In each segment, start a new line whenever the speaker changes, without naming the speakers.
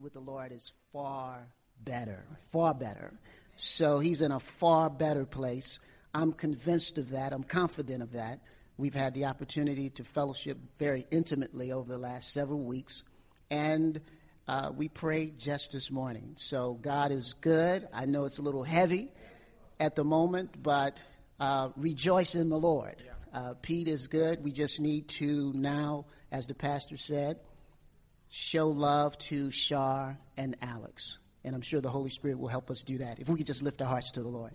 with the Lord is far better, far better. So he's in a far better place. I'm convinced of that. I'm confident of that. We've had the opportunity to fellowship very intimately over the last several weeks, and uh, we prayed just this morning. So God is good. I know it's a little heavy at the moment, but uh, rejoice in the Lord. Uh, Pete is good. We just need to now, as the pastor said, show love to Shar and Alex. And I'm sure the Holy Spirit will help us do that if we could just lift our hearts to the Lord.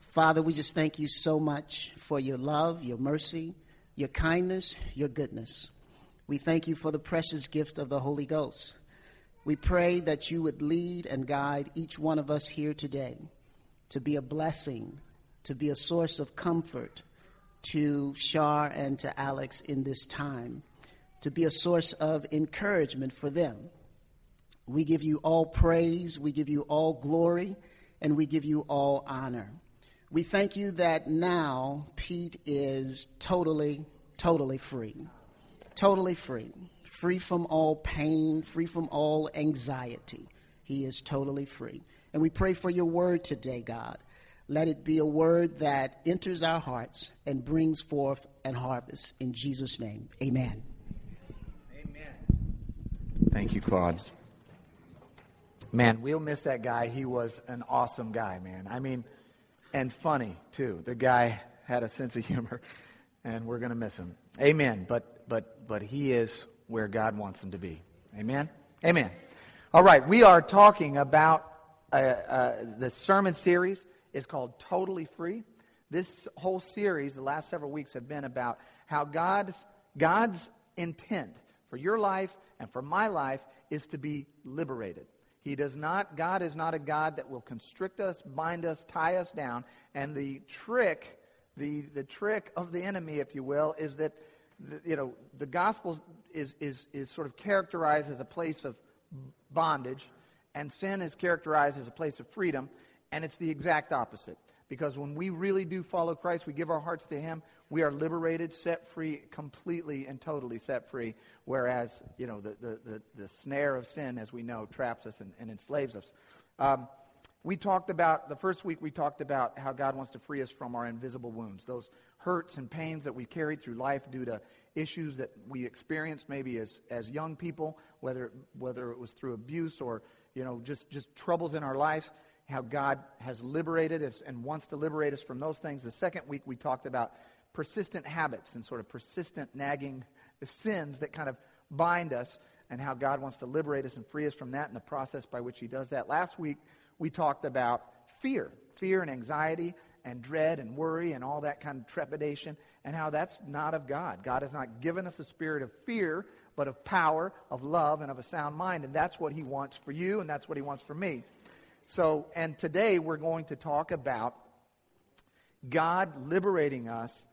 Father, we just thank you so much for your love, your mercy, your kindness, your goodness. We thank you for the precious gift of the Holy Ghost. We pray that you would lead and guide each one of us here today to be a blessing, to be a source of comfort to Shar and to Alex in this time to be a source of encouragement for them. We give you all praise, we give you all glory, and we give you all honor. We thank you that now Pete is totally, totally free. Totally free. Free from all pain, free from all anxiety. He is totally free. And we pray for your word today, God. Let it be a word that enters our hearts and brings forth an harvest. In Jesus' name, amen.
Thank you, Claude. Man, we'll miss that guy. He was an awesome guy, man. I mean, and funny, too. The guy had a sense of humor, and we're going to miss him. Amen. But, but, but he is where God wants him to be. Amen? Amen. All right, we are talking about uh, uh, the sermon series is called Totally Free. This whole series, the last several weeks, have been about how God's, God's intent for your life and for my life is to be liberated. He does not, God is not a God that will constrict us, bind us, tie us down. And the trick, the, the trick of the enemy, if you will, is that, the, you know, the gospel is, is, is sort of characterized as a place of bondage, and sin is characterized as a place of freedom, and it's the exact opposite. Because when we really do follow Christ, we give our hearts to Him, we are liberated, set free, completely and totally set free. Whereas, you know, the, the, the, the snare of sin, as we know, traps us and, and enslaves us. Um, we talked about, the first week we talked about how God wants to free us from our invisible wounds, those hurts and pains that we carried through life due to issues that we experienced maybe as, as young people, whether, whether it was through abuse or, you know, just, just troubles in our lives how God has liberated us and wants to liberate us from those things. The second week, we talked about persistent habits and sort of persistent nagging sins that kind of bind us and how God wants to liberate us and free us from that and the process by which He does that. Last week, we talked about fear, fear and anxiety and dread and worry and all that kind of trepidation and how that's not of God. God has not given us a spirit of fear, but of power, of love, and of a sound mind. And that's what He wants for you, and that's what He wants for me. So, and today we're going to talk about God liberating us,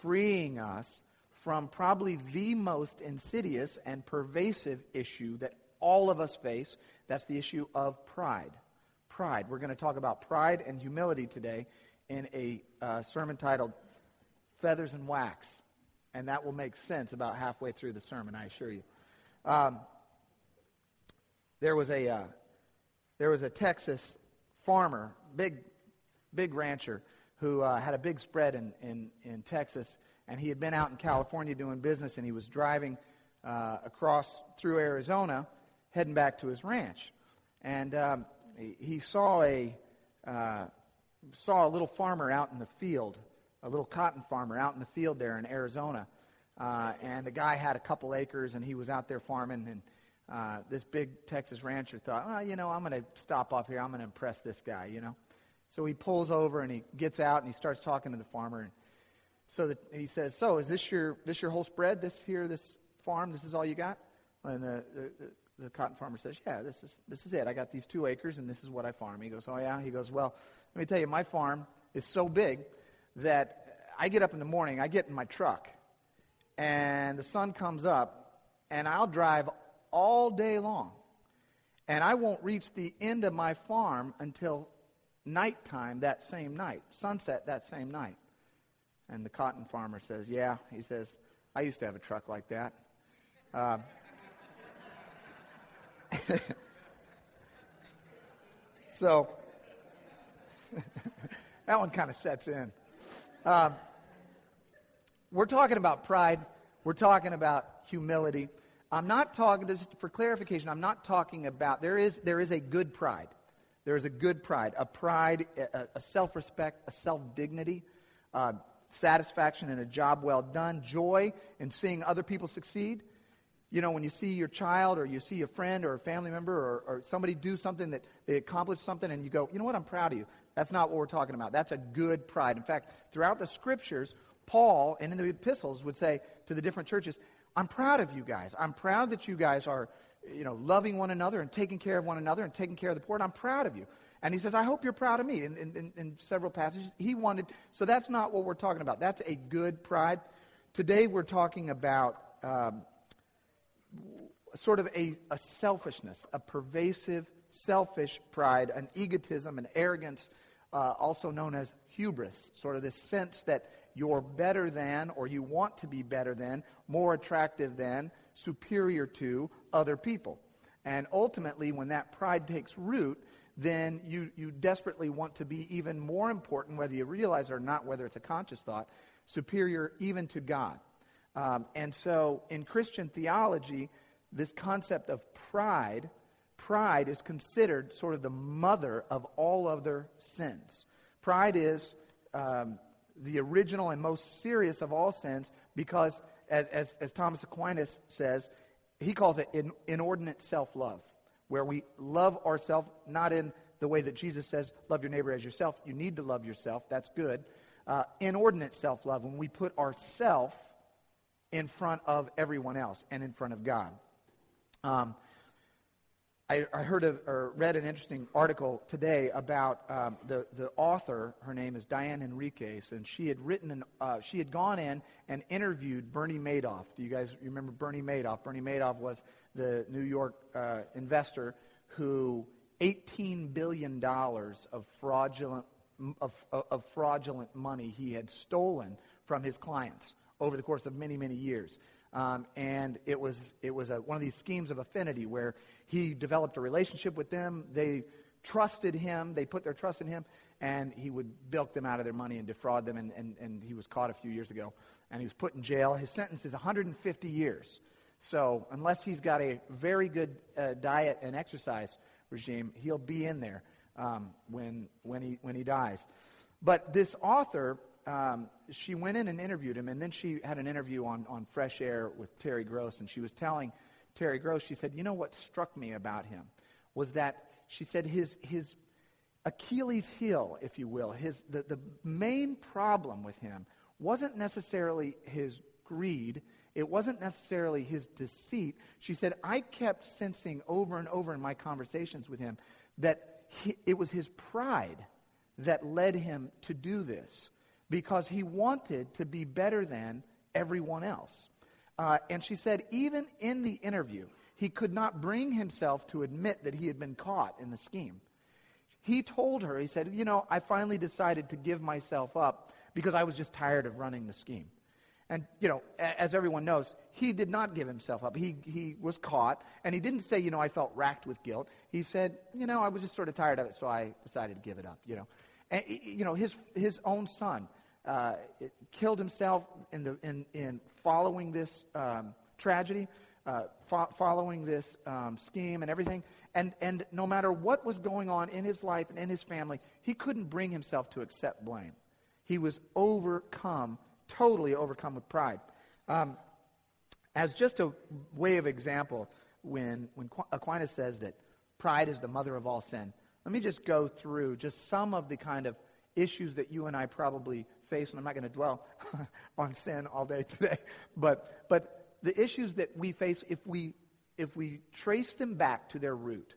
freeing us from probably the most insidious and pervasive issue that all of us face. That's the issue of pride. Pride. We're going to talk about pride and humility today in a uh, sermon titled Feathers and Wax. And that will make sense about halfway through the sermon, I assure you. Um, there was a. Uh, there was a Texas farmer, big, big rancher, who uh, had a big spread in, in, in Texas, and he had been out in California doing business, and he was driving uh, across through Arizona, heading back to his ranch, and um, he, he, saw a uh, saw a little farmer out in the field, a little cotton farmer out in the field there in Arizona, uh, and the guy had a couple acres, and he was out there farming, and uh, this big Texas rancher thought, well, you know, I'm going to stop off here. I'm going to impress this guy, you know. So he pulls over and he gets out and he starts talking to the farmer. And so the, he says, so is this your, this your whole spread, this here, this farm, this is all you got? And the, the, the cotton farmer says, yeah, this is, this is it. I got these two acres and this is what I farm. He goes, oh, yeah? He goes, well, let me tell you, my farm is so big that I get up in the morning, I get in my truck, and the sun comes up, and I'll drive all day long. And I won't reach the end of my farm until nighttime that same night, sunset that same night. And the cotton farmer says, Yeah. He says, I used to have a truck like that. Uh, So that one kind of sets in. Um, we're talking about pride. We're talking about humility. I'm not talking, just for clarification, I'm not talking about, there is, there is a good pride. There is a good pride, a pride, a, self respect, a self dignity, uh, satisfaction in a job well done, joy in seeing other people succeed. You know, when you see your child or you see a friend or a family member or, or somebody do something that they accomplish something and you go, you know what, I'm proud of you. That's not what we're talking about. That's a good pride. In fact, throughout the scriptures, Paul and in the epistles would say to the different churches, I'm proud of you guys. I'm proud that you guys are, you know, loving one another and taking care of one another and taking care of the poor. And I'm proud of you. And he says, I hope you're proud of me in, in, in several passages. He wanted, so that's not what we're talking about. That's a good pride. Today we're talking about um, sort of a, a selfishness, a pervasive, selfish pride, an egotism, an arrogance, uh, also known as hubris, sort of this sense that you're better than, or you want to be better than, more attractive than, superior to other people. And ultimately, when that pride takes root, then you, you desperately want to be even more important, whether you realize it or not, whether it's a conscious thought, superior even to God. Um, and so in Christian theology, this concept of pride, pride is considered sort of the mother of all other sins. Pride is um, the original and most serious of all sins because, as, as, as Thomas Aquinas says, he calls it in, inordinate self love, where we love ourselves not in the way that Jesus says, love your neighbor as yourself. You need to love yourself. That's good. Uh, inordinate self love, when we put ourself in front of everyone else and in front of God. Um, I, I, heard of, or read an interesting article today about um, the, the author. Her name is Diane Henriques, and she had written, an, uh, she had gone in and interviewed Bernie Madoff. Do you guys remember Bernie Madoff? Bernie Madoff was the New York uh, investor who $18 billion of fraudulent, of, of fraudulent money he had stolen from his clients over the course of many, many years. Um, and it was, it was a, one of these schemes of affinity where he developed a relationship with them. They trusted him. They put their trust in him. And he would bilk them out of their money and defraud them. And, and, and he was caught a few years ago. And he was put in jail. His sentence is 150 years. So unless he's got a very good uh, diet and exercise regime, he'll be in there um, when, when, he, when he dies. But this author um, she went in and interviewed him, and then she had an interview on, on Fresh Air with Terry Gross, and she was telling Terry Gross, she said, You know what struck me about him was that she said his, his Achilles heel, if you will, his, the, the main problem with him wasn't necessarily his greed, it wasn't necessarily his deceit. She said, I kept sensing over and over in my conversations with him that he, it was his pride that led him to do this because he wanted to be better than everyone else. Uh, and she said, even in the interview, he could not bring himself to admit that he had been caught in the scheme. He told her, he said, You know, I finally decided to give myself up because I was just tired of running the scheme. And, you know, as everyone knows, he did not give himself up. He, he was caught, and he didn't say, you know, I felt racked with guilt. He said, you know, I was just sort of tired of it, so I decided to give it up, you know. And, you know, his, his own son uh, killed himself in, the, in, in following this um, tragedy, uh, fo- following this um, scheme and everything. And, and no matter what was going on in his life and in his family, he couldn't bring himself to accept blame. He was overcome, totally overcome with pride. Um, as just a way of example, when, when Aquinas says that pride is the mother of all sin, let me just go through just some of the kind of issues that you and I probably face, and I'm not going to dwell on sin all day today, but, but the issues that we face, if we, if we trace them back to their root,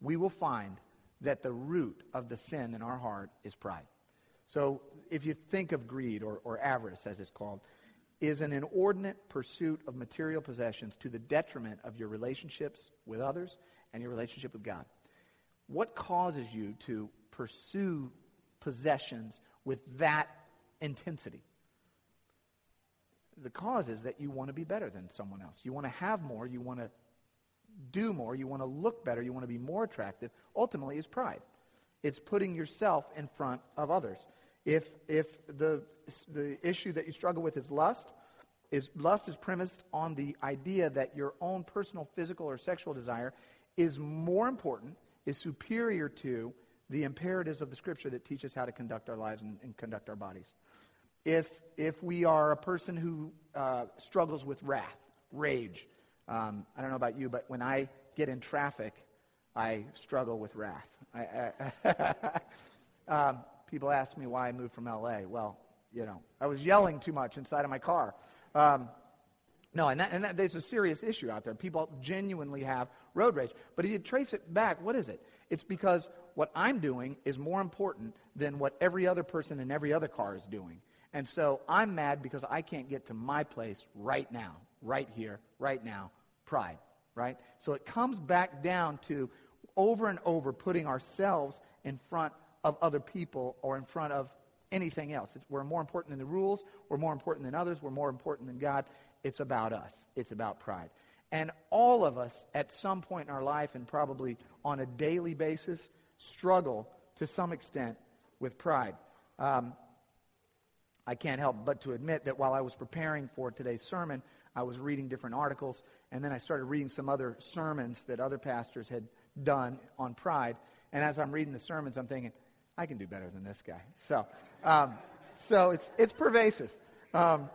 we will find that the root of the sin in our heart is pride. So if you think of greed or, or avarice, as it's called, is an inordinate pursuit of material possessions to the detriment of your relationships with others and your relationship with God. What causes you to pursue possessions with that intensity. The cause is that you want to be better than someone else. You want to have more. You want to do more. You want to look better. You want to be more attractive. Ultimately, is pride. It's putting yourself in front of others. If, if the, the issue that you struggle with is lust, is lust is premised on the idea that your own personal physical or sexual desire is more important, is superior to the imperatives of the scripture that teach us how to conduct our lives and, and conduct our bodies. If, if we are a person who uh, struggles with wrath, rage, um, I don't know about you, but when I get in traffic, I struggle with wrath. I, I um, people ask me why I moved from LA. Well, you know, I was yelling too much inside of my car. Um, no, and, that, and that, there's a serious issue out there. People genuinely have road rage. But if you trace it back, what is it? It's because what I'm doing is more important than what every other person in every other car is doing. And so I'm mad because I can't get to my place right now, right here, right now. Pride, right? So it comes back down to over and over putting ourselves in front of other people or in front of anything else. It's, we're more important than the rules. We're more important than others. We're more important than God. It's about us. It's about pride. And all of us, at some point in our life, and probably on a daily basis, struggle to some extent with pride. Um, I can't help but to admit that while I was preparing for today's sermon, I was reading different articles, and then I started reading some other sermons that other pastors had done on pride. And as I'm reading the sermons, I'm thinking, I can do better than this guy. So, um, so it's, it's pervasive. Um,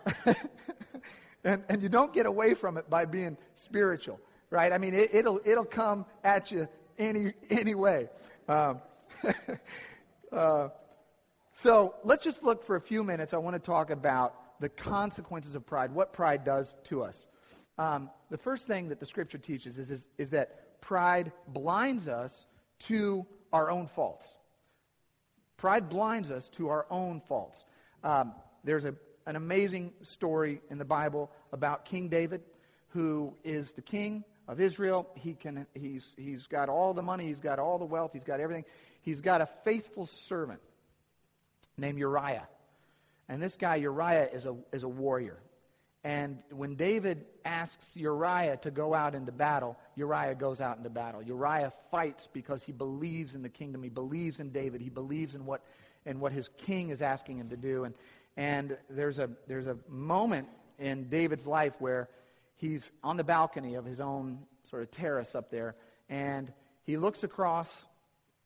and, and you don't get away from it by being spiritual, right? I mean, it, will it'll come at you any, any way. Um, uh, so let's just look for a few minutes. I want to talk about the consequences of pride, what pride does to us. Um, the first thing that the scripture teaches is, is, is that pride blinds us to our own faults. Pride blinds us to our own faults. Um, there's a, an amazing story in the Bible about King David, who is the king of Israel. He can, he's, he's got all the money, he's got all the wealth, he's got everything. He's got a faithful servant named Uriah. And this guy, Uriah, is a, is a warrior. And when David asks Uriah to go out into battle, Uriah goes out into battle. Uriah fights because he believes in the kingdom. He believes in David. He believes in what, in what his king is asking him to do. And, and there's, a, there's a moment in David's life where he's on the balcony of his own sort of terrace up there, and he looks across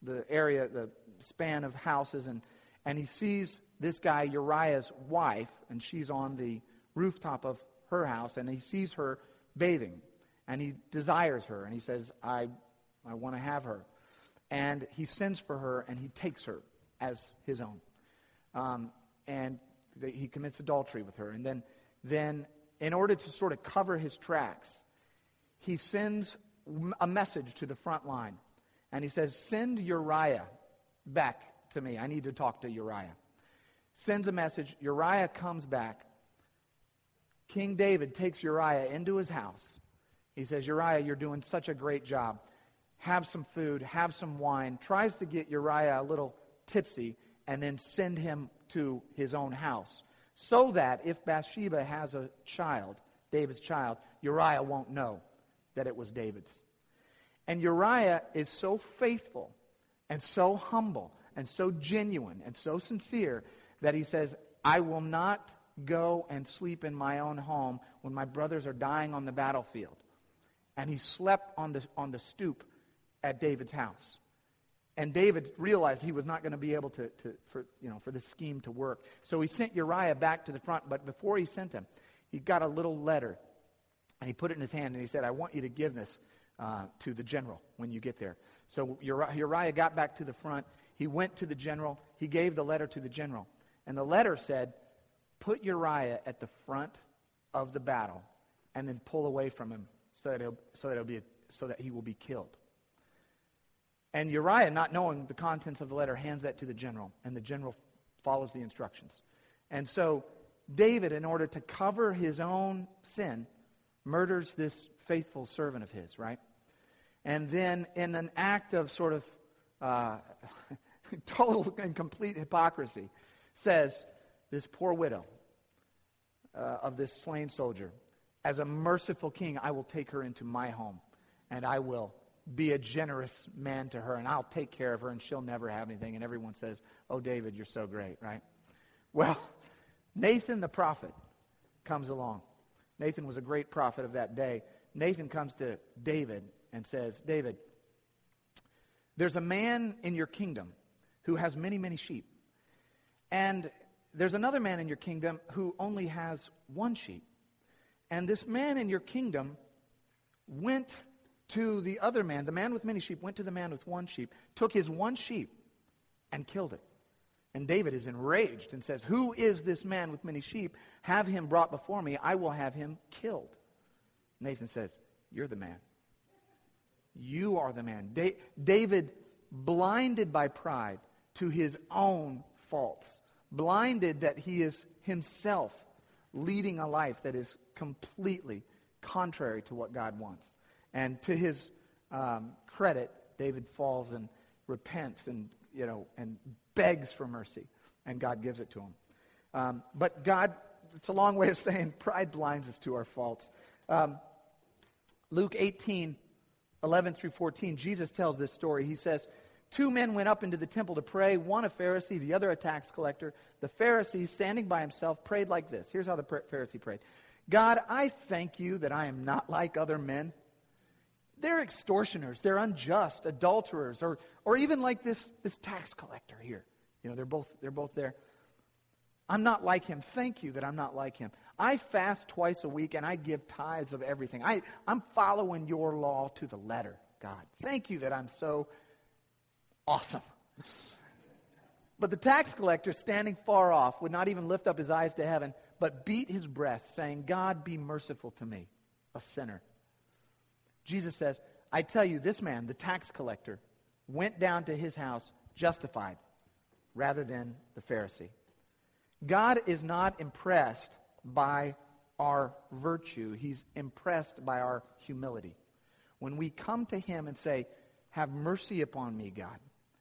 the area, the span of houses, and, and he sees this guy, Uriah's wife, and she's on the rooftop of her house, and he sees her bathing, and he desires her, and he says, I, I want to have her. And he sends for her, and he takes her as his own. Um, and the, he commits adultery with her. And then, then, in order to sort of cover his tracks, he sends a message to the front line. And he says, Send Uriah back to me. I need to talk to Uriah. Sends a message. Uriah comes back. King David takes Uriah into his house. He says, Uriah, you're doing such a great job. Have some food, have some wine. Tries to get Uriah a little tipsy and then send him to his own house. So that if Bathsheba has a child, David's child, Uriah won't know that it was David's. And Uriah is so faithful and so humble and so genuine and so sincere that he says, I will not go and sleep in my own home when my brothers are dying on the battlefield. And he slept on the, on the stoop at David's house. And David realized he was not going to be able to, to, for, you know, for this scheme to work. So he sent Uriah back to the front. But before he sent him, he got a little letter. And he put it in his hand and he said, I want you to give this uh, to the general when you get there. So Uriah got back to the front. He went to the general. He gave the letter to the general. And the letter said, put Uriah at the front of the battle and then pull away from him so that, he'll, so that, be, so that he will be killed. And Uriah, not knowing the contents of the letter, hands that to the general, and the general follows the instructions. And so David, in order to cover his own sin, murders this faithful servant of his, right? And then, in an act of sort of uh, total and complete hypocrisy, says, this poor widow uh, of this slain soldier, as a merciful king, I will take her into my home and I will be a generous man to her, and I'll take care of her, and she'll never have anything. And everyone says, Oh, David, you're so great, right? Well, Nathan the prophet comes along. Nathan was a great prophet of that day. Nathan comes to David and says, David, there's a man in your kingdom who has many, many sheep. And there's another man in your kingdom who only has one sheep. And this man in your kingdom went to the other man, the man with many sheep, went to the man with one sheep, took his one sheep, and killed it. And David is enraged and says, Who is this man with many sheep? Have him brought before me. I will have him killed. Nathan says, You're the man. You are the man. Da- David, blinded by pride to his own faults, blinded that he is himself leading a life that is completely contrary to what God wants. And to his um, credit, David falls and repents and, you know, and begs for mercy, and God gives it to him. Um, but God, it's a long way of saying pride blinds us to our faults. Um, Luke 18, 11 through 14, Jesus tells this story. He says, Two men went up into the temple to pray, one a Pharisee, the other a tax collector. The Pharisee, standing by himself, prayed like this. Here's how the Pharisee prayed God, I thank you that I am not like other men. They're extortioners, they're unjust, adulterers, or, or even like this, this tax collector here. You know, they're both, they're both there. I'm not like him. Thank you that I'm not like him. I fast twice a week and I give tithes of everything. I, I'm following your law to the letter, God. Thank you that I'm so awesome. But the tax collector, standing far off, would not even lift up his eyes to heaven, but beat his breast, saying, God, be merciful to me, a sinner. Jesus says, I tell you, this man, the tax collector, went down to his house justified rather than the Pharisee. God is not impressed by our virtue, He's impressed by our humility. When we come to Him and say, Have mercy upon me, God,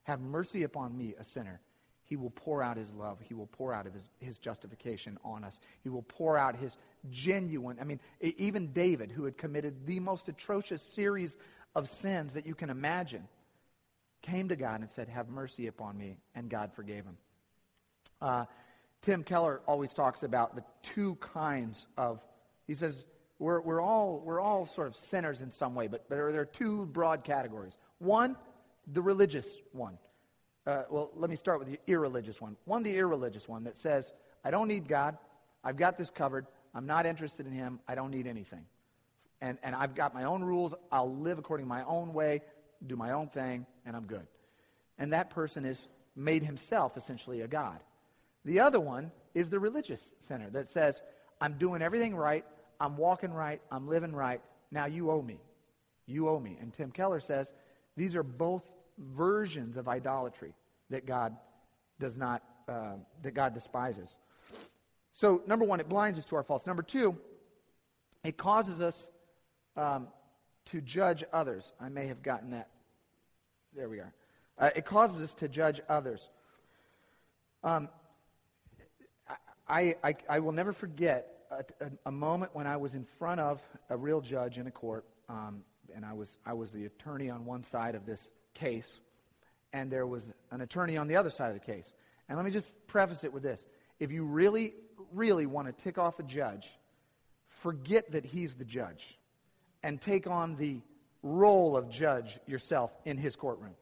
have mercy upon me, a sinner, He will pour out His love. He will pour out his, his justification on us. He will pour out His genuine. I mean, even David, who had committed the most atrocious series of sins that you can imagine, came to God and said, Have mercy upon me, and God forgave him. Uh, Tim Keller always talks about the two kinds of, he says, we're, we're, all, we're all sort of sinners in some way, but there, there are two broad categories. One, the religious one. Uh, well, let me start with the irreligious one. One, the irreligious one that says, I don't need God. I've got this covered. I'm not interested in Him. I don't need anything. And, and I've got my own rules. I'll live according to my own way, do my own thing, and I'm good. And that person has made himself essentially a God. The other one is the religious center that says, I'm doing everything right, I'm walking right, I'm living right, now you owe me. You owe me. And Tim Keller says these are both versions of idolatry that God does not, uh, that God despises. So, number one, it blinds us to our faults. Number two, it causes us um, to judge others. I may have gotten that. There we are. Uh, it causes us to judge others. Um, I, I, I will never forget a, a, a, moment when I was in front of a real judge in a court, um, and I was, I was the attorney on one side of this case, and there was an attorney on the other side of the case. And let me just preface it with this. If you really, really want to tick off a judge, forget that he's the judge and take on the role of judge yourself in his courtroom.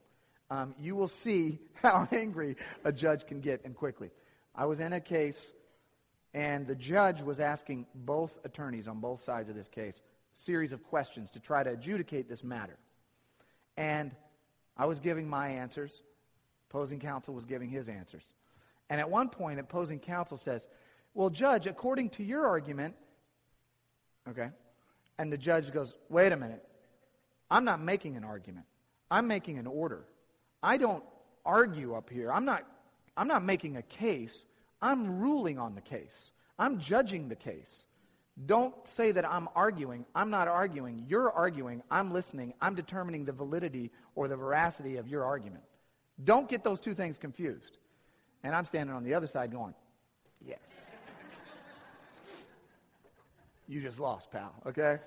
Um, you will see how angry a judge can get and quickly. I was in a case and the judge was asking both attorneys on both sides of this case series of questions to try to adjudicate this matter. And I was giving my answers. Opposing counsel was giving his answers. And at one point, opposing counsel says, Well, Judge, according to your argument, okay, and the judge goes, Wait a minute. I'm not making an argument. I'm making an order. I don't argue up here. I'm not, I'm not making a case. I'm ruling on the case. I'm judging the case. Don't say that I'm arguing. I'm not arguing. You're arguing. I'm listening. I'm determining the validity or the veracity of your argument. Don't get those two things confused. And I'm standing on the other side going, yes. you just lost, pal, okay?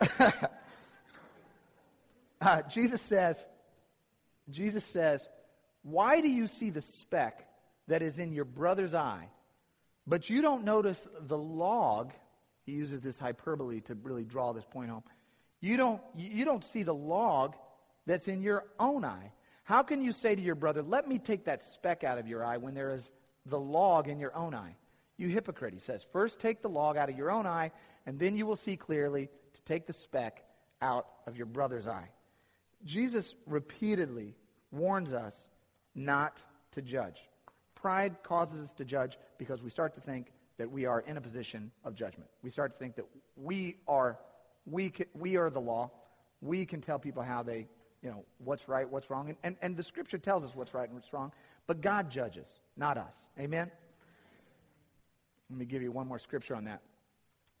Uh, Jesus says, Jesus says, why do you see the speck that is in your brother's eye, but you don't notice the log? He uses this hyperbole to really draw this point home. You don't, you don't see the log that's in your own eye. How can you say to your brother, Let me take that speck out of your eye when there is the log in your own eye? You hypocrite, he says. First take the log out of your own eye, and then you will see clearly to take the speck out of your brother's eye. Jesus repeatedly warns us not to judge. Pride causes us to judge because we start to think that we are in a position of judgment. We start to think that we are, we, we are the law. We can tell people how they, you know, what's right, what's wrong. And, and, and the scripture tells us what's right and what's wrong. But God judges, not us. Amen? Let me give you one more scripture on that.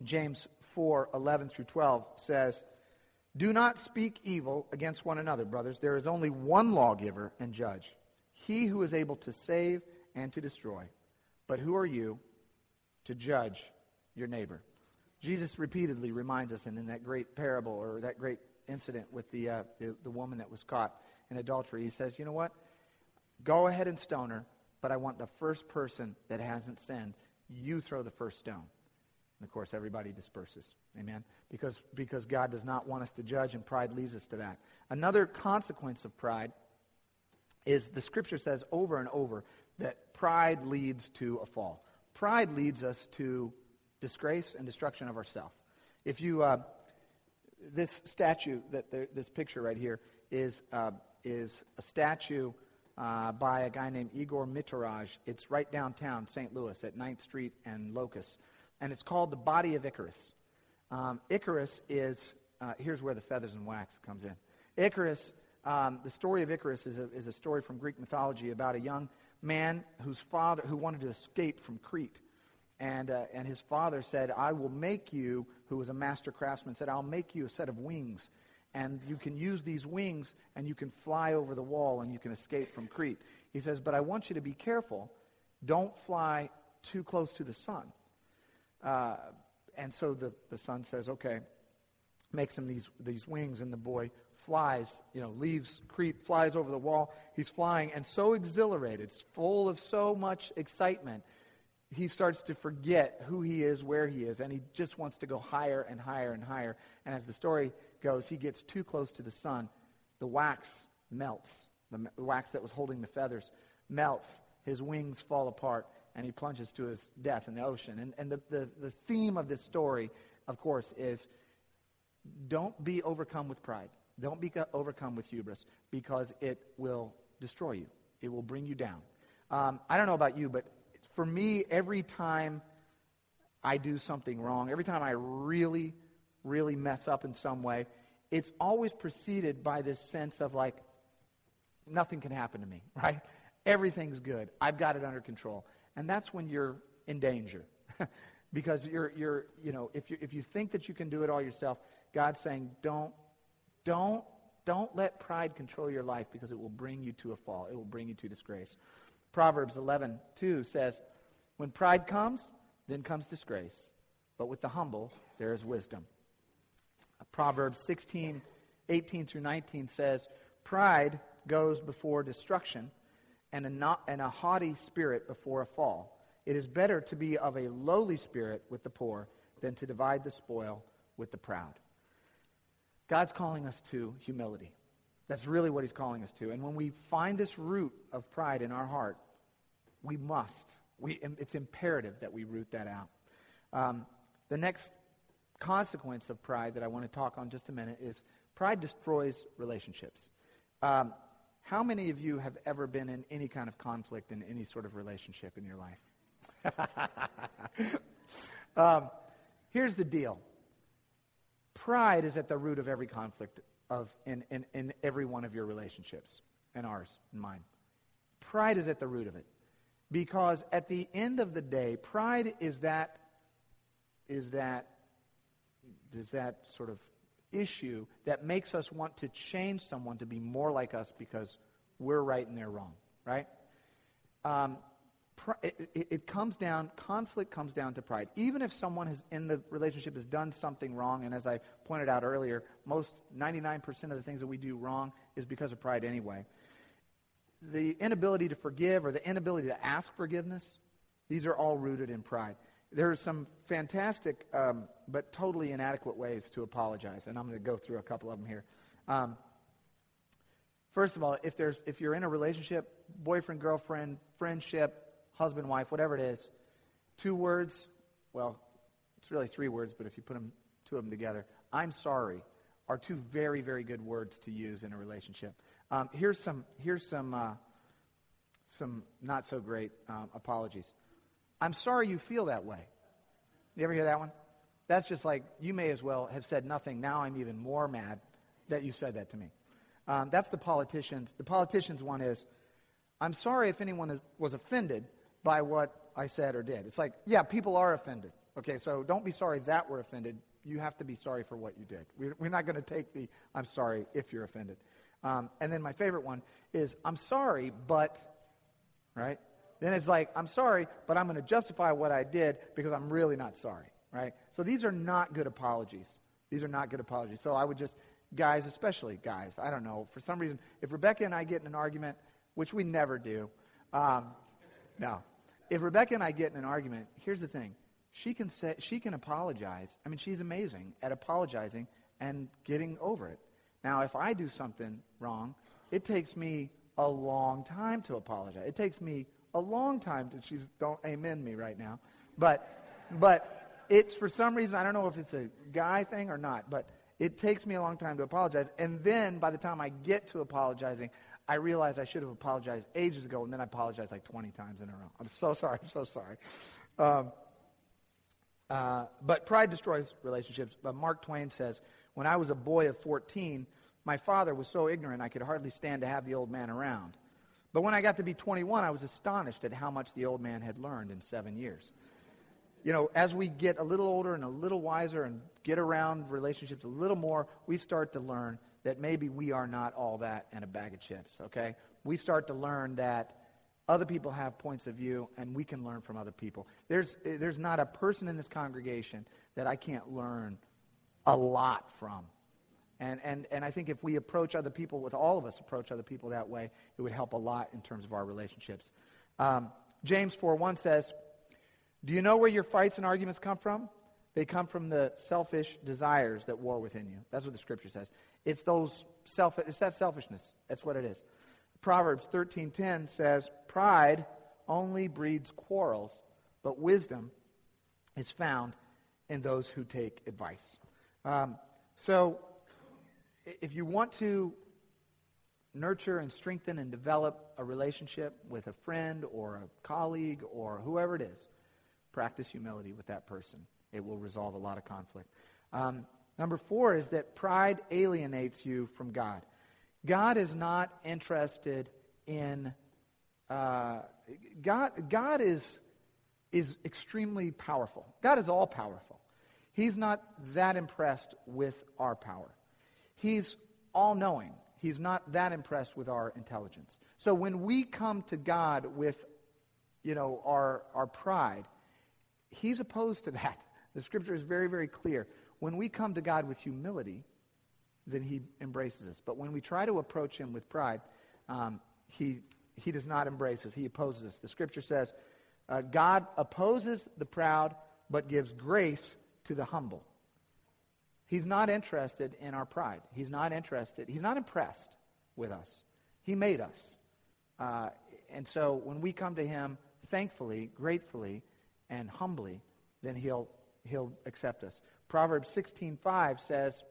James 4 11 through 12 says, Do not speak evil against one another, brothers. There is only one lawgiver and judge, he who is able to save and to destroy. But who are you to judge your neighbor? Jesus repeatedly reminds us, and in that great parable or that great incident with the, uh, the, the woman that was caught in adultery, he says, You know what? Go ahead and stone her, but I want the first person that hasn't sinned you throw the first stone. And of course, everybody disperses. Amen? Because, because God does not want us to judge, and pride leads us to that. Another consequence of pride is the scripture says over and over that pride leads to a fall. Pride leads us to disgrace and destruction of ourselves. If you, uh, this statue, that this picture right here, is, uh, is a statue uh, by a guy named Igor Mitoraj. It's right downtown St. Louis at 9th Street and Locust. And it's called The Body of Icarus. Um, Icarus is, uh, here's where the feathers and wax comes in. Icarus, um, the story of Icarus is a, is a story from Greek mythology about a young man whose father, who wanted to escape from Crete. And, uh, and his father said, I will make you, who was a master craftsman, said, I'll make you a set of wings and you can use these wings and you can fly over the wall and you can escape from Crete. He says, but I want you to be careful. Don't fly too close to the sun. Uh, and so the, the son says, okay, makes him these, these wings, and the boy flies, you know, leaves Crete, flies over the wall. He's flying and so exhilarated, full of so much excitement, he starts to forget who he is, where he is, and he just wants to go higher and higher and higher. And as the story goes, he gets too close to the sun, the wax melts. The wax that was holding the feathers melts. His wings fall apart, and he plunges to his death in the ocean. And, and the, the, the theme of this story, of course, is don't be overcome with pride. Don't be overcome with hubris because it will destroy you. It will bring you down. Um, I don't know about you, but for me, every time I do something wrong, every time I really really mess up in some way, it's always preceded by this sense of like, nothing can happen to me, right? Everything's good. I've got it under control. And that's when you're in danger. because you're, you're, you know, if you, if you think that you can do it all yourself, God's saying, don't, don't, don't let pride control your life because it will bring you to a fall. It will bring you to disgrace. Proverbs 11, 2 says, when pride comes, then comes disgrace. But with the humble, there is wisdom. Proverbs 16, 18 through 19 says, Pride goes before destruction, and a, not, and a haughty spirit before a fall. It is better to be of a lowly spirit with the poor than to divide the spoil with the proud. God's calling us to humility. That's really what he's calling us to. And when we find this root of pride in our heart, we must. We, it's imperative that we root that out. Um, the next consequence of pride that I want to talk on just a minute is pride destroys relationships. Um, how many of you have ever been in any kind of conflict in any sort of relationship in your life? um, here's the deal pride is at the root of every conflict of in, in, in every one of your relationships, and ours, and mine. Pride is at the root of it. Because at the end of the day, pride is that is that is that sort of issue that makes us want to change someone to be more like us because we're right and they're wrong, right? Um, it, it, it, comes down, conflict comes down to pride. Even if someone has, in the relationship has done something wrong, and as I pointed out earlier, most 99% of the things that we do wrong is because of pride anyway. The inability to forgive or the inability to ask forgiveness, these are all rooted in pride. There are some fantastic um, but totally inadequate ways to apologize, and I'm going to go through a couple of them here. Um, first of all, if, there's, if you're in a relationship, boyfriend, girlfriend, friendship, husband, wife, whatever it is, two words, well, it's really three words, but if you put them, two of them together, I'm sorry, are two very, very good words to use in a relationship. Um, here's some, here's some, uh, some not so great um, apologies. I'm sorry you feel that way. You ever hear that one? That's just like, you may as well have said nothing. Now I'm even more mad that you said that to me. Um, that's the politicians. The politicians one is, I'm sorry if anyone was offended by what I said or did. It's like, yeah, people are offended. Okay, so don't be sorry that we're offended. You have to be sorry for what you did. We're not going to take the I'm sorry if you're offended. Um, and then my favorite one is I'm sorry, but, right? Then it's like, I'm sorry, but I'm going to justify what I did because I'm really not sorry, right? So these are not good apologies. These are not good apologies. So I would just, guys, especially guys, I don't know, for some reason, if Rebecca and I get in an argument, which we never do, um, no. If Rebecca and I get in an argument, here's the thing. She can, say, she can apologize. I mean, she's amazing at apologizing and getting over it. Now, if I do something wrong, it takes me a long time to apologize. It takes me a long time to, she's, don't amen me right now. But, but it's for some reason, I don't know if it's a guy thing or not, but it takes me a long time to apologize. And then by the time I get to apologizing, I realized I should have apologized ages ago, and then I apologized like 20 times in a row. I'm so sorry. I'm so sorry. Um, uh, but pride destroys relationships. But Mark Twain says, When I was a boy of 14, my father was so ignorant I could hardly stand to have the old man around. But when I got to be 21, I was astonished at how much the old man had learned in seven years. You know, as we get a little older and a little wiser and get around relationships a little more, we start to learn that maybe we are not all that and a bag of chips, okay? We start to learn that other people have points of view and we can learn from other people. There's, there's not a person in this congregation that I can't learn a lot from. And, and, and I think if we approach other people, with all of us approach other people that way, it would help a lot in terms of our relationships. Um, James 4.1 says, Do you know where your fights and arguments come from? They come from the selfish desires that war within you. That's what the scripture says. It's those self it's that selfishness. That's what it is. Proverbs 13:10 says, "Pride only breeds quarrels, but wisdom is found in those who take advice." Um, so, if you want to nurture and strengthen and develop a relationship with a friend or a colleague or whoever it is, practice humility with that person. It will resolve a lot of conflict. Um, Number four is that pride alienates you from God. God is not interested in. Uh, God, God is, is extremely powerful. God is all powerful. He's not that impressed with our power. He's all knowing. He's not that impressed with our intelligence. So when we come to God with, you know, our, our pride, he's opposed to that. The scripture is very, very clear. When we come to God with humility, then he embraces us. But when we try to approach him with pride, um, he, he does not embrace us. He opposes us. The scripture says, uh, God opposes the proud, but gives grace to the humble. He's not interested in our pride. He's not interested. He's not impressed with us. He made us. Uh, and so when we come to him thankfully, gratefully, and humbly, then he'll, he'll accept us. Proverbs 16:5 says,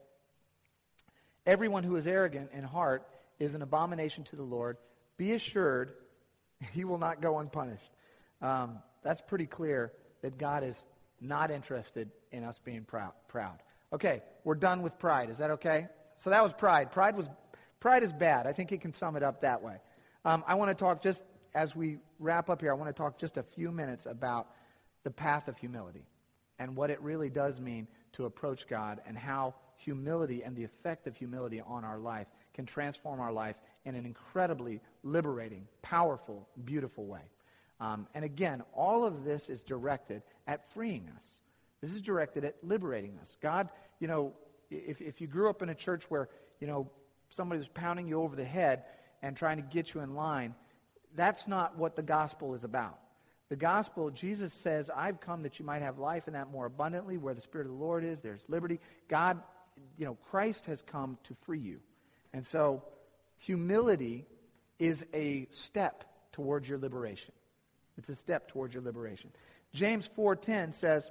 "Everyone who is arrogant in heart is an abomination to the Lord. Be assured he will not go unpunished." Um, that's pretty clear that God is not interested in us being proud. Proud. Okay, we're done with pride. Is that okay? So that was pride. Pride was pride is bad. I think you can sum it up that way. Um, I want to talk just as we wrap up here. I want to talk just a few minutes about the path of humility and what it really does mean to approach God and how humility and the effect of humility on our life can transform our life in an incredibly liberating, powerful, beautiful way. Um, and again, all of this is directed at freeing us. This is directed at liberating us. God, you know, if, if you grew up in a church where, you know, somebody was pounding you over the head and trying to get you in line, that's not what the gospel is about. The gospel, Jesus says, I've come that you might have life and that more abundantly. Where the Spirit of the Lord is, there's liberty. God, you know, Christ has come to free you. And so humility is a step towards your liberation. It's a step towards your liberation. James 4:10 says,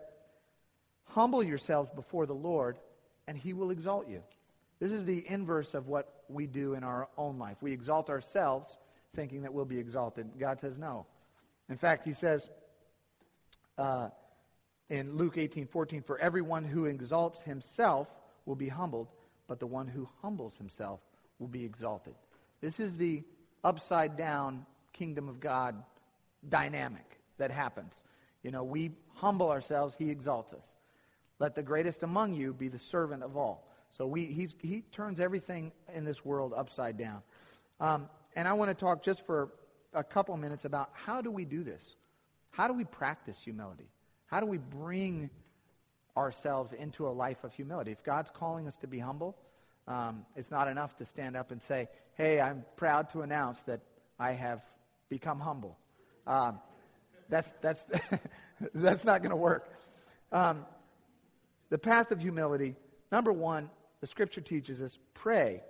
"Humble yourselves before the Lord, and he will exalt you." This is the inverse of what we do in our own life. We exalt ourselves thinking that we'll be exalted. God says no. In fact, he says uh, in Luke 18 14, For everyone who exalts himself will be humbled, but the one who humbles himself will be exalted. This is the upside down kingdom of God dynamic that happens. You know, we humble ourselves, he exalts us. Let the greatest among you be the servant of all. So we, he turns everything in this world upside down. Um, and I want to talk just for a couple minutes about how do we do this? How do we practice humility? How do we bring ourselves into a life of humility? If God's calling us to be humble, um, it's not enough to stand up and say, hey, I'm proud to announce that I have become humble. Um, that's, that's, that's not going to work. Um, the path of humility, number one, the scripture teaches us pray.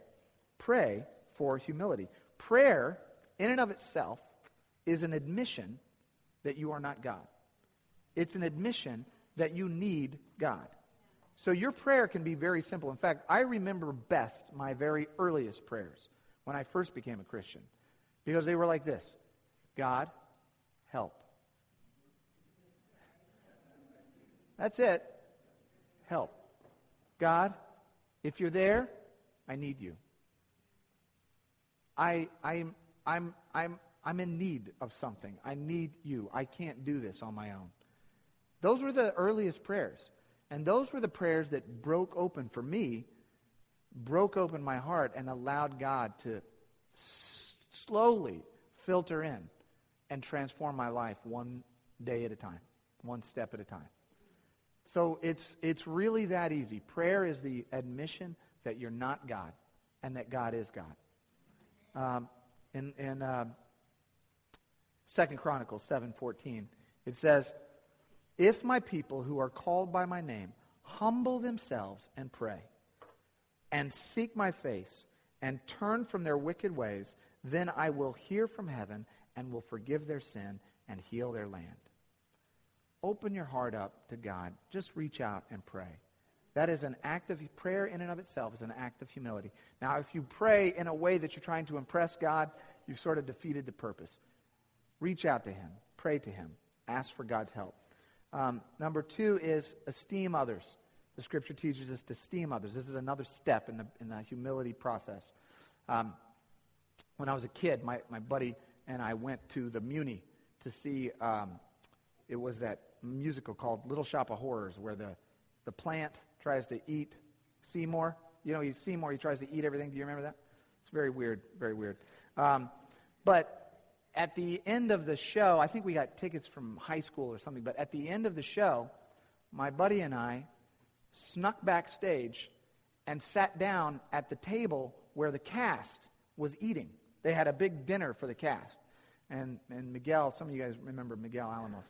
Pray for humility. Prayer, in and of itself, is an admission that you are not God. It's an admission that you need God. So your prayer can be very simple. In fact, I remember best my very earliest prayers when I first became a Christian because they were like this God, help. That's it. Help. God, if you're there, I need you. I, I'm, I'm, I'm, I'm in need of something. I need you. I can't do this on my own. Those were the earliest prayers. And those were the prayers that broke open for me, broke open my heart, and allowed God to s- slowly filter in and transform my life one day at a time, one step at a time. So it's, it's really that easy. Prayer is the admission that you're not God and that God is God. Um, in in uh, Second Chronicles 7.14, it says, If my people who are called by my name humble themselves and pray and seek my face and turn from their wicked ways, then I will hear from heaven and will forgive their sin and heal their land. Open your heart up to God. Just reach out and pray. That is an act of prayer in and of itself is an act of humility. Now, if you pray in a way that you're trying to impress God, you've sort of defeated the purpose. Reach out to Him. Pray to Him. Ask for God's help. Um, number two is esteem others. The Scripture teaches us to esteem others. This is another step in the, in the humility process. Um, when I was a kid, my, my buddy and I went to the Muny to see, um, it was that musical called Little Shop of Horrors, where the, the plant tries to eat Seymour. You know, he's Seymour, he tries to eat everything. Do you remember that? It's very weird, very weird. Um, but at the end of the show, I think we got tickets from high school or something, but at the end of the show, my buddy and I snuck backstage and sat down at the table where the cast was eating. They had a big dinner for the cast. And, and Miguel, some of you guys remember Miguel Alamos.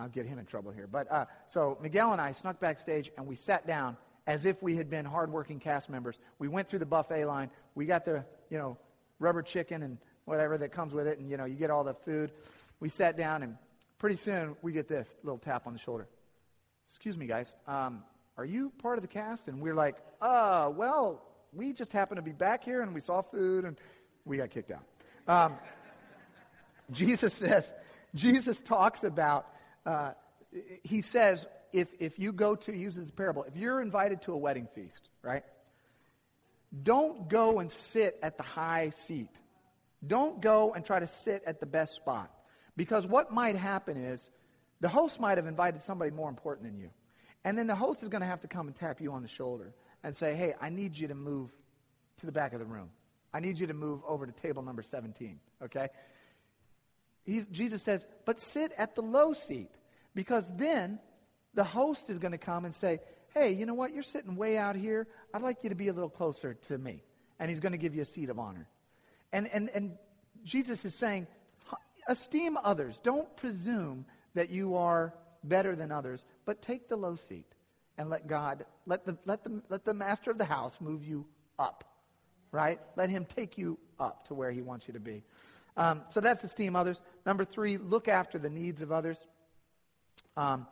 I'll get him in trouble here. But uh, so Miguel and I snuck backstage and we sat down as if we had been hardworking cast members. We went through the buffet line. We got the, you know, rubber chicken and whatever that comes with it, and you know, you get all the food. We sat down, and pretty soon we get this little tap on the shoulder. Excuse me, guys. Um, are you part of the cast? And we're like, uh, well, we just happened to be back here, and we saw food, and we got kicked out. Um, Jesus says, Jesus talks about uh, he says, if, if you go to, uses a parable, if you're invited to a wedding feast, right? Don't go and sit at the high seat. Don't go and try to sit at the best spot. Because what might happen is the host might have invited somebody more important than you. And then the host is going to have to come and tap you on the shoulder and say, hey, I need you to move to the back of the room. I need you to move over to table number 17, okay? He's, Jesus says, but sit at the low seat because then the host is going to come and say, hey, you know what? You're sitting way out here. I'd like you to be a little closer to me. And he's going to give you a seat of honor. And, and, and Jesus is saying, esteem others. Don't presume that you are better than others, but take the low seat and let God, let the, let the, let the master of the house move you up, right? Let him take you up to where he wants you to be. Um, so that's esteem others. Number three, look after the needs of others. Um,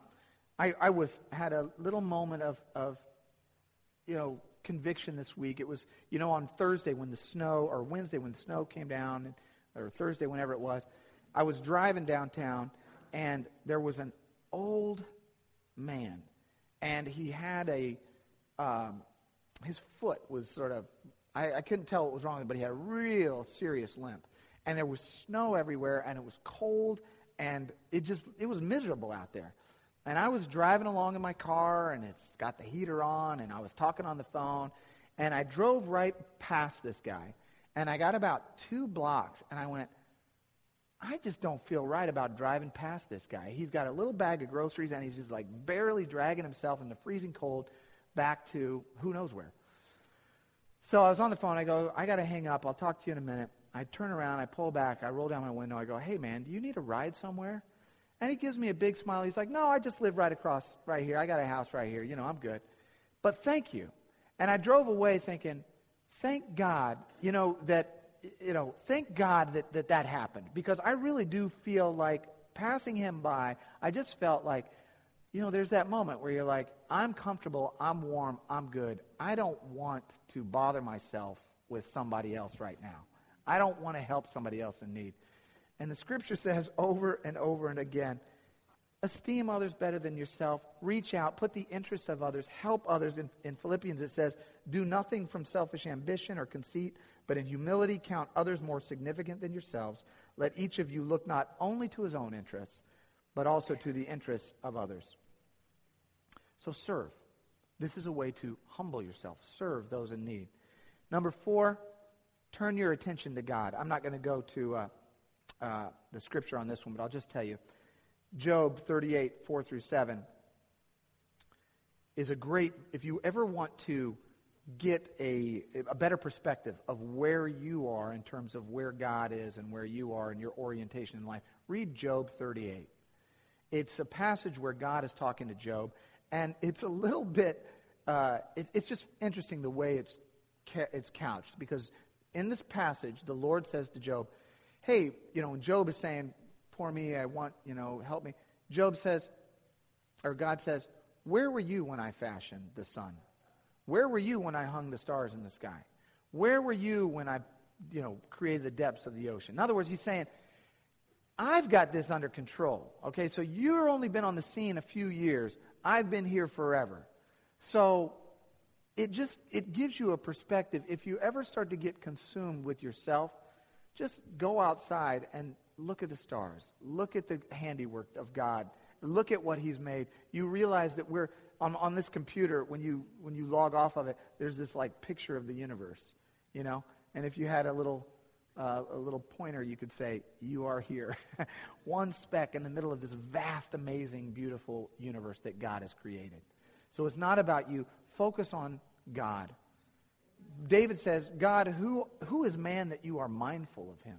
I, I was had a little moment of, of, you know, conviction this week. It was, you know, on Thursday when the snow, or Wednesday when the snow came down, or Thursday, whenever it was, I was driving downtown, and there was an old man, and he had a, um, his foot was sort of, I, I couldn't tell what was wrong, but he had a real serious limp. And there was snow everywhere, and it was cold, and it just, it was miserable out there. And I was driving along in my car, and it's got the heater on, and I was talking on the phone, and I drove right past this guy. And I got about two blocks, and I went, I just don't feel right about driving past this guy. He's got a little bag of groceries, and he's just like barely dragging himself in the freezing cold back to who knows where. So I was on the phone. I go, I got to hang up. I'll talk to you in a minute. I turn around, I pull back, I roll down my window. I go, hey, man, do you need a ride somewhere? And he gives me a big smile. He's like, No, I just live right across, right here. I got a house right here. You know, I'm good. But thank you. And I drove away thinking, Thank God, you know, that, you know, thank God that that, that happened. Because I really do feel like passing him by, I just felt like, you know, there's that moment where you're like, I'm comfortable, I'm warm, I'm good. I don't want to bother myself with somebody else right now. I don't want to help somebody else in need. And the scripture says over and over and again esteem others better than yourself, reach out, put the interests of others, help others. In, in Philippians, it says, do nothing from selfish ambition or conceit, but in humility count others more significant than yourselves. Let each of you look not only to his own interests, but also to the interests of others. So serve. This is a way to humble yourself, serve those in need. Number four, turn your attention to God. I'm not going to go to. Uh, uh, the scripture on this one, but I'll just tell you. Job 38, 4 through 7 is a great, if you ever want to get a, a better perspective of where you are in terms of where God is and where you are in your orientation in life, read Job 38. It's a passage where God is talking to Job, and it's a little bit, uh, it, it's just interesting the way it's, it's couched, because in this passage, the Lord says to Job, hey, you know, when Job is saying, poor me, I want, you know, help me. Job says, or God says, where were you when I fashioned the sun? Where were you when I hung the stars in the sky? Where were you when I, you know, created the depths of the ocean? In other words, he's saying, I've got this under control. Okay, so you've only been on the scene a few years. I've been here forever. So it just it gives you a perspective. If you ever start to get consumed with yourself, just go outside and look at the stars. Look at the handiwork of God. Look at what He's made. You realize that we're on, on this computer, when you, when you log off of it, there's this like picture of the universe, you know? And if you had a little, uh, a little pointer, you could say, You are here. One speck in the middle of this vast, amazing, beautiful universe that God has created. So it's not about you. Focus on God. David says, God, who, who is man that you are mindful of him?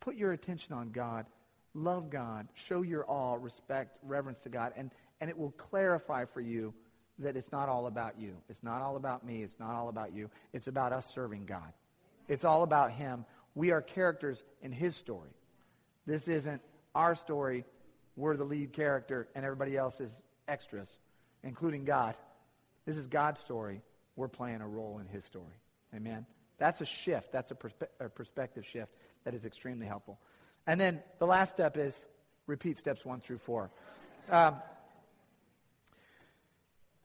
Put your attention on God. Love God. Show your awe, respect, reverence to God. And, and it will clarify for you that it's not all about you. It's not all about me. It's not all about you. It's about us serving God. It's all about him. We are characters in his story. This isn't our story. We're the lead character, and everybody else is extras, including God. This is God's story we're playing a role in his story. Amen? That's a shift. That's a, perspe- a perspective shift that is extremely helpful. And then the last step is repeat steps one through four. Um,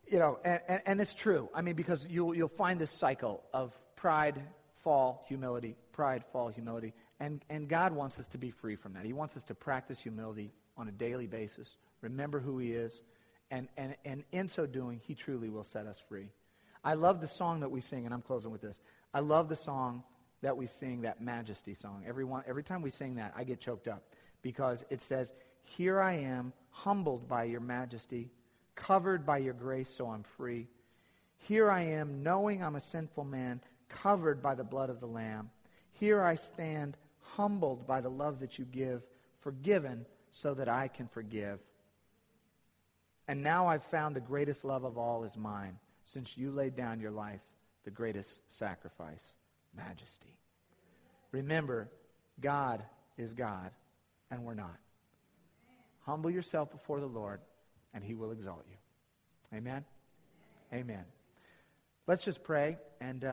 you know, and, and, and, it's true. I mean, because you'll, you'll find this cycle of pride, fall, humility, pride, fall, humility. And, and God wants us to be free from that. He wants us to practice humility on a daily basis, remember who He is, and, and, and in so doing, He truly will set us free. I love the song that we sing, and I'm closing with this. I love the song, that we sing that majesty song. Every, one, every time we sing that, I get choked up because it says, Here I am, humbled by your majesty, covered by your grace, so I'm free. Here I am, knowing I'm a sinful man, covered by the blood of the Lamb. Here I stand, humbled by the love that you give, forgiven so that I can forgive. And now I've found the greatest love of all is mine, since you laid down your life, the greatest sacrifice, majesty. Remember, God is God, and we're not. Humble yourself before the Lord, and he will exalt you. Amen? Amen. Let's just pray and... Uh,